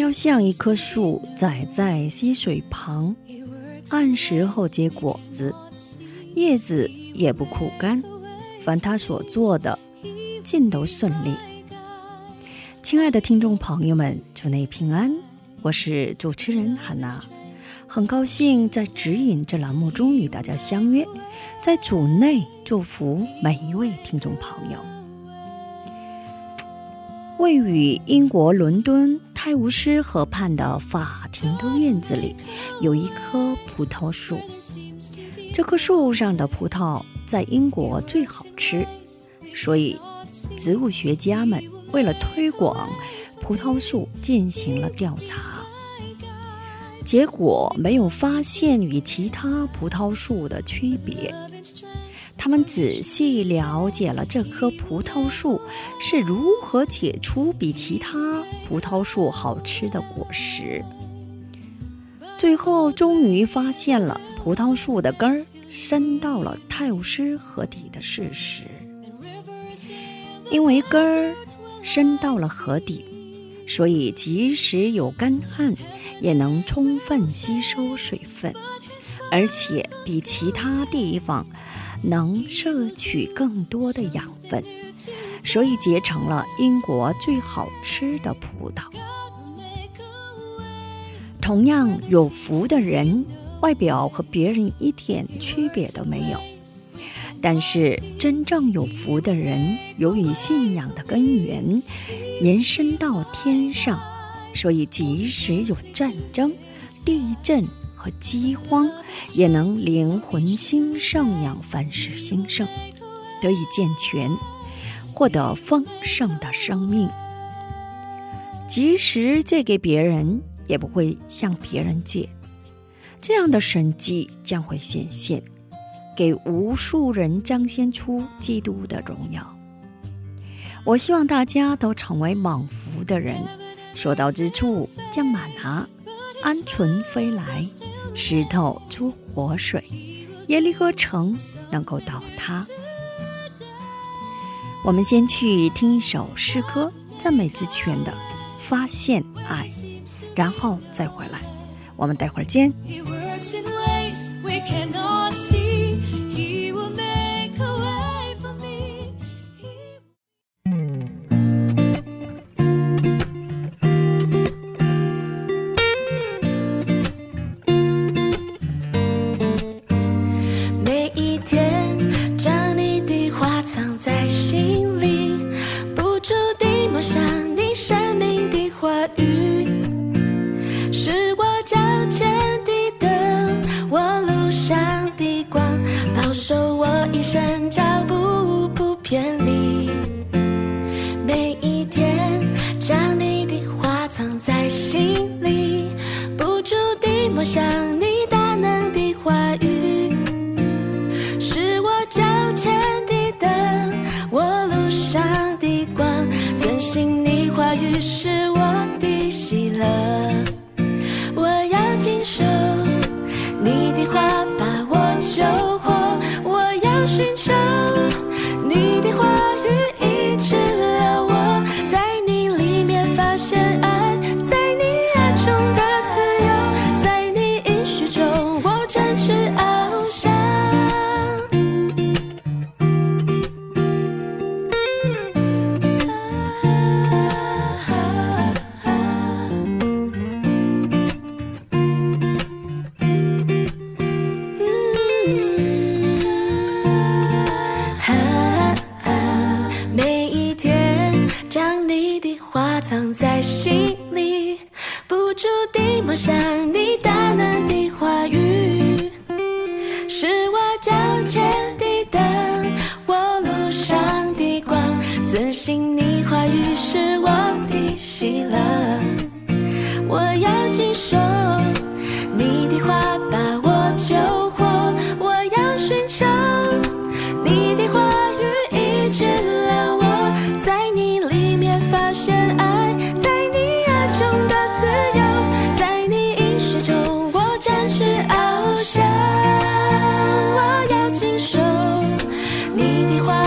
要像一棵树栽在溪水旁，按时候结果子，叶子也不枯干。凡他所做的，尽都顺利。亲爱的听众朋友们，祝你平安，我是主持人韩娜，很高兴在指引这栏目中与大家相约，在主内祝福每一位听众朋友。位于英国伦敦泰晤士河畔的法庭的院子里，有一棵葡萄树。这棵树上的葡萄在英国最好吃，所以植物学家们为了推广葡萄树进行了调查，结果没有发现与其他葡萄树的区别。他们仔细了解了这棵葡萄树是如何结出比其他葡萄树好吃的果实，最后终于发现了葡萄树的根儿伸到了泰晤士河底的事实。因为根儿伸到了河底，所以即使有干旱，也能充分吸收水分，而且比其他地方能摄取更多的养分，所以结成了英国最好吃的葡萄。同样有福的人，外表和别人一点区别都没有。但是真正有福的人，由于信仰的根源延伸到天上，所以即使有战争、地震和饥荒，也能灵魂兴盛，养凡事兴盛，得以健全，获得丰盛的生命。即使借给别人，也不会向别人借。这样的神迹将会显现。给无数人彰显出基督的荣耀。我希望大家都成为蒙福的人，所到之处将马拿鹌鹑飞来，石头出活水，耶利哥城能够倒塌。我们先去听一首诗歌，赞美之泉的《发现爱》，然后再回来。我们待会儿见。一生脚信你话语是我的喜乐，我要谨守你的话，把我救活，我要寻求你的话语医治了我，在你里面发现爱，在你爱中的自由，在你应许中我展翅翱翔，我要谨守你的话，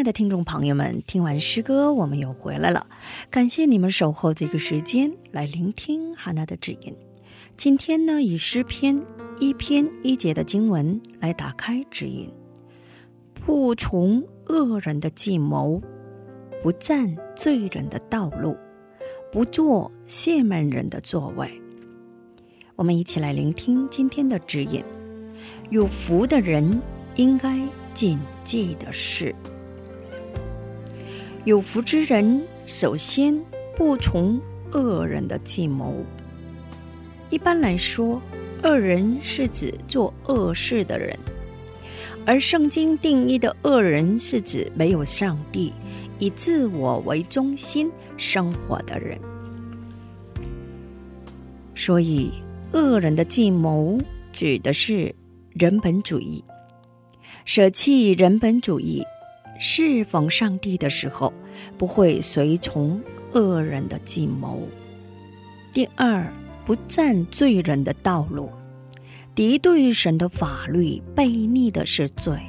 亲爱的听众朋友们，听完诗歌，我们又回来了。感谢你们守候这个时间来聆听哈娜的指引。今天呢，以诗篇一篇一节的经文来打开指引：不从恶人的计谋，不占罪人的道路，不做亵慢人的座位。我们一起来聆听今天的指引。有福的人应该谨记的是。有福之人，首先不从恶人的计谋。一般来说，恶人是指做恶事的人，而圣经定义的恶人是指没有上帝、以自我为中心生活的人。所以，恶人的计谋指的是人本主义，舍弃人本主义。侍奉上帝的时候，不会随从恶人的计谋。第二，不占罪人的道路，敌对神的法律，悖逆的是罪。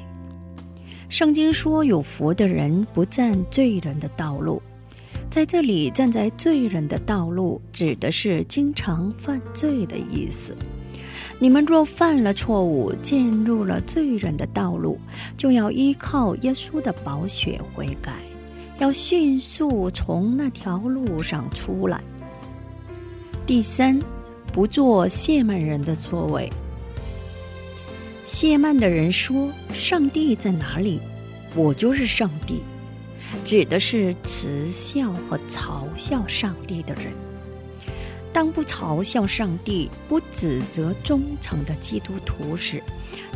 圣经说，有福的人不占罪人的道路。在这里，站在罪人的道路，指的是经常犯罪的意思。你们若犯了错误，进入了罪人的道路，就要依靠耶稣的宝血悔改，要迅速从那条路上出来。第三，不做亵慢人的座位。亵慢的人说：“上帝在哪里？我就是上帝。”指的是耻笑和嘲笑上帝的人。当不嘲笑上帝、不指责忠诚的基督徒时，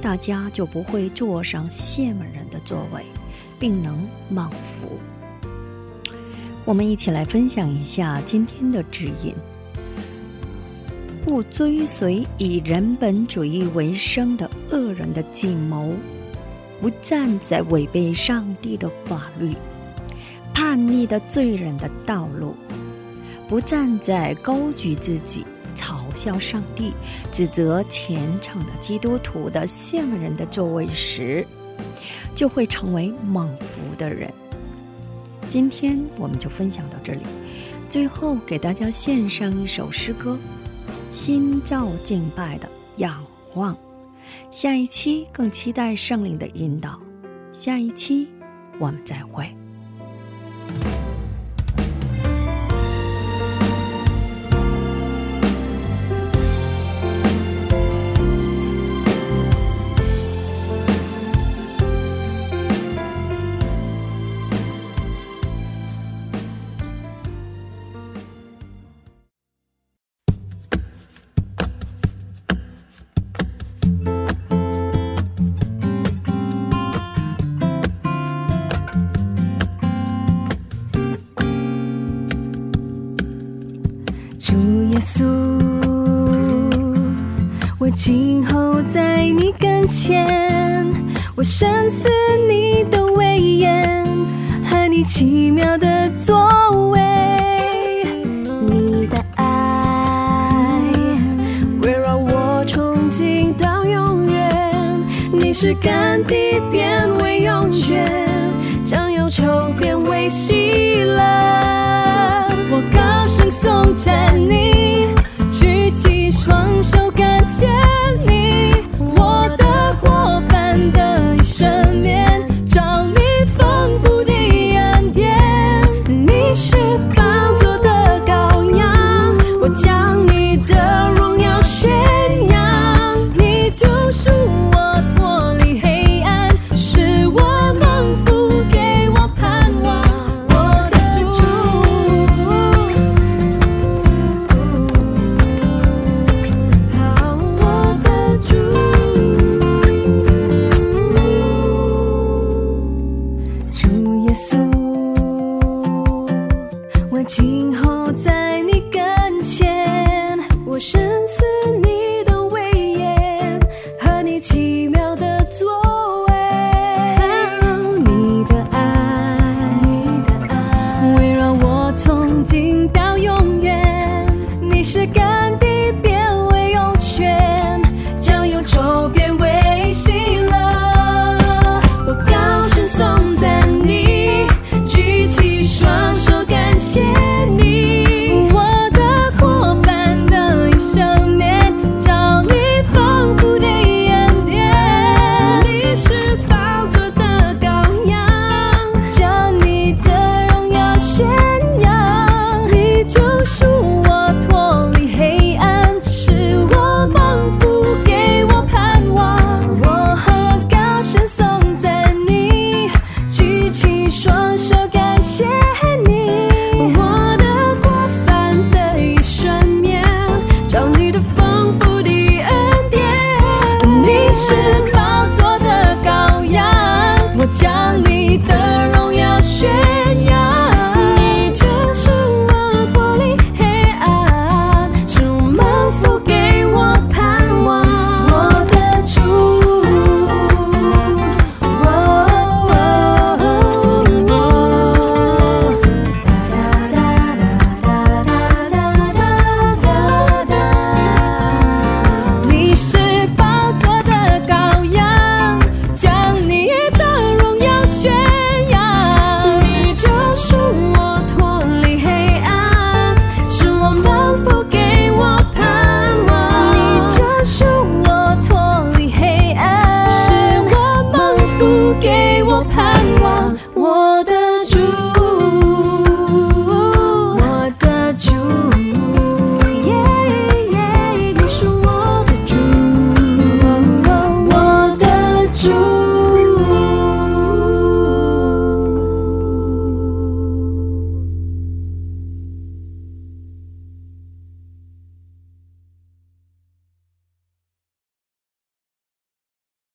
大家就不会坐上羡慕人的座位，并能蒙福。我们一起来分享一下今天的指引：不追随以人本主义为生的恶人的计谋，不站在违背上帝的法律、叛逆的罪人的道路。不站在高举自己、嘲笑上帝、指责虔诚的基督徒的圣人的座位时，就会成为蒙福的人。今天我们就分享到这里，最后给大家献上一首诗歌，心照敬拜的仰望。下一期更期待圣灵的引导。下一期我们再会。耶稣，我今后在你跟前，我深思你的威严和你奇妙的作为，你的爱围绕我憧憬到永远，你是甘地变为永远，将忧愁变为喜乐，我高声颂赞你。起。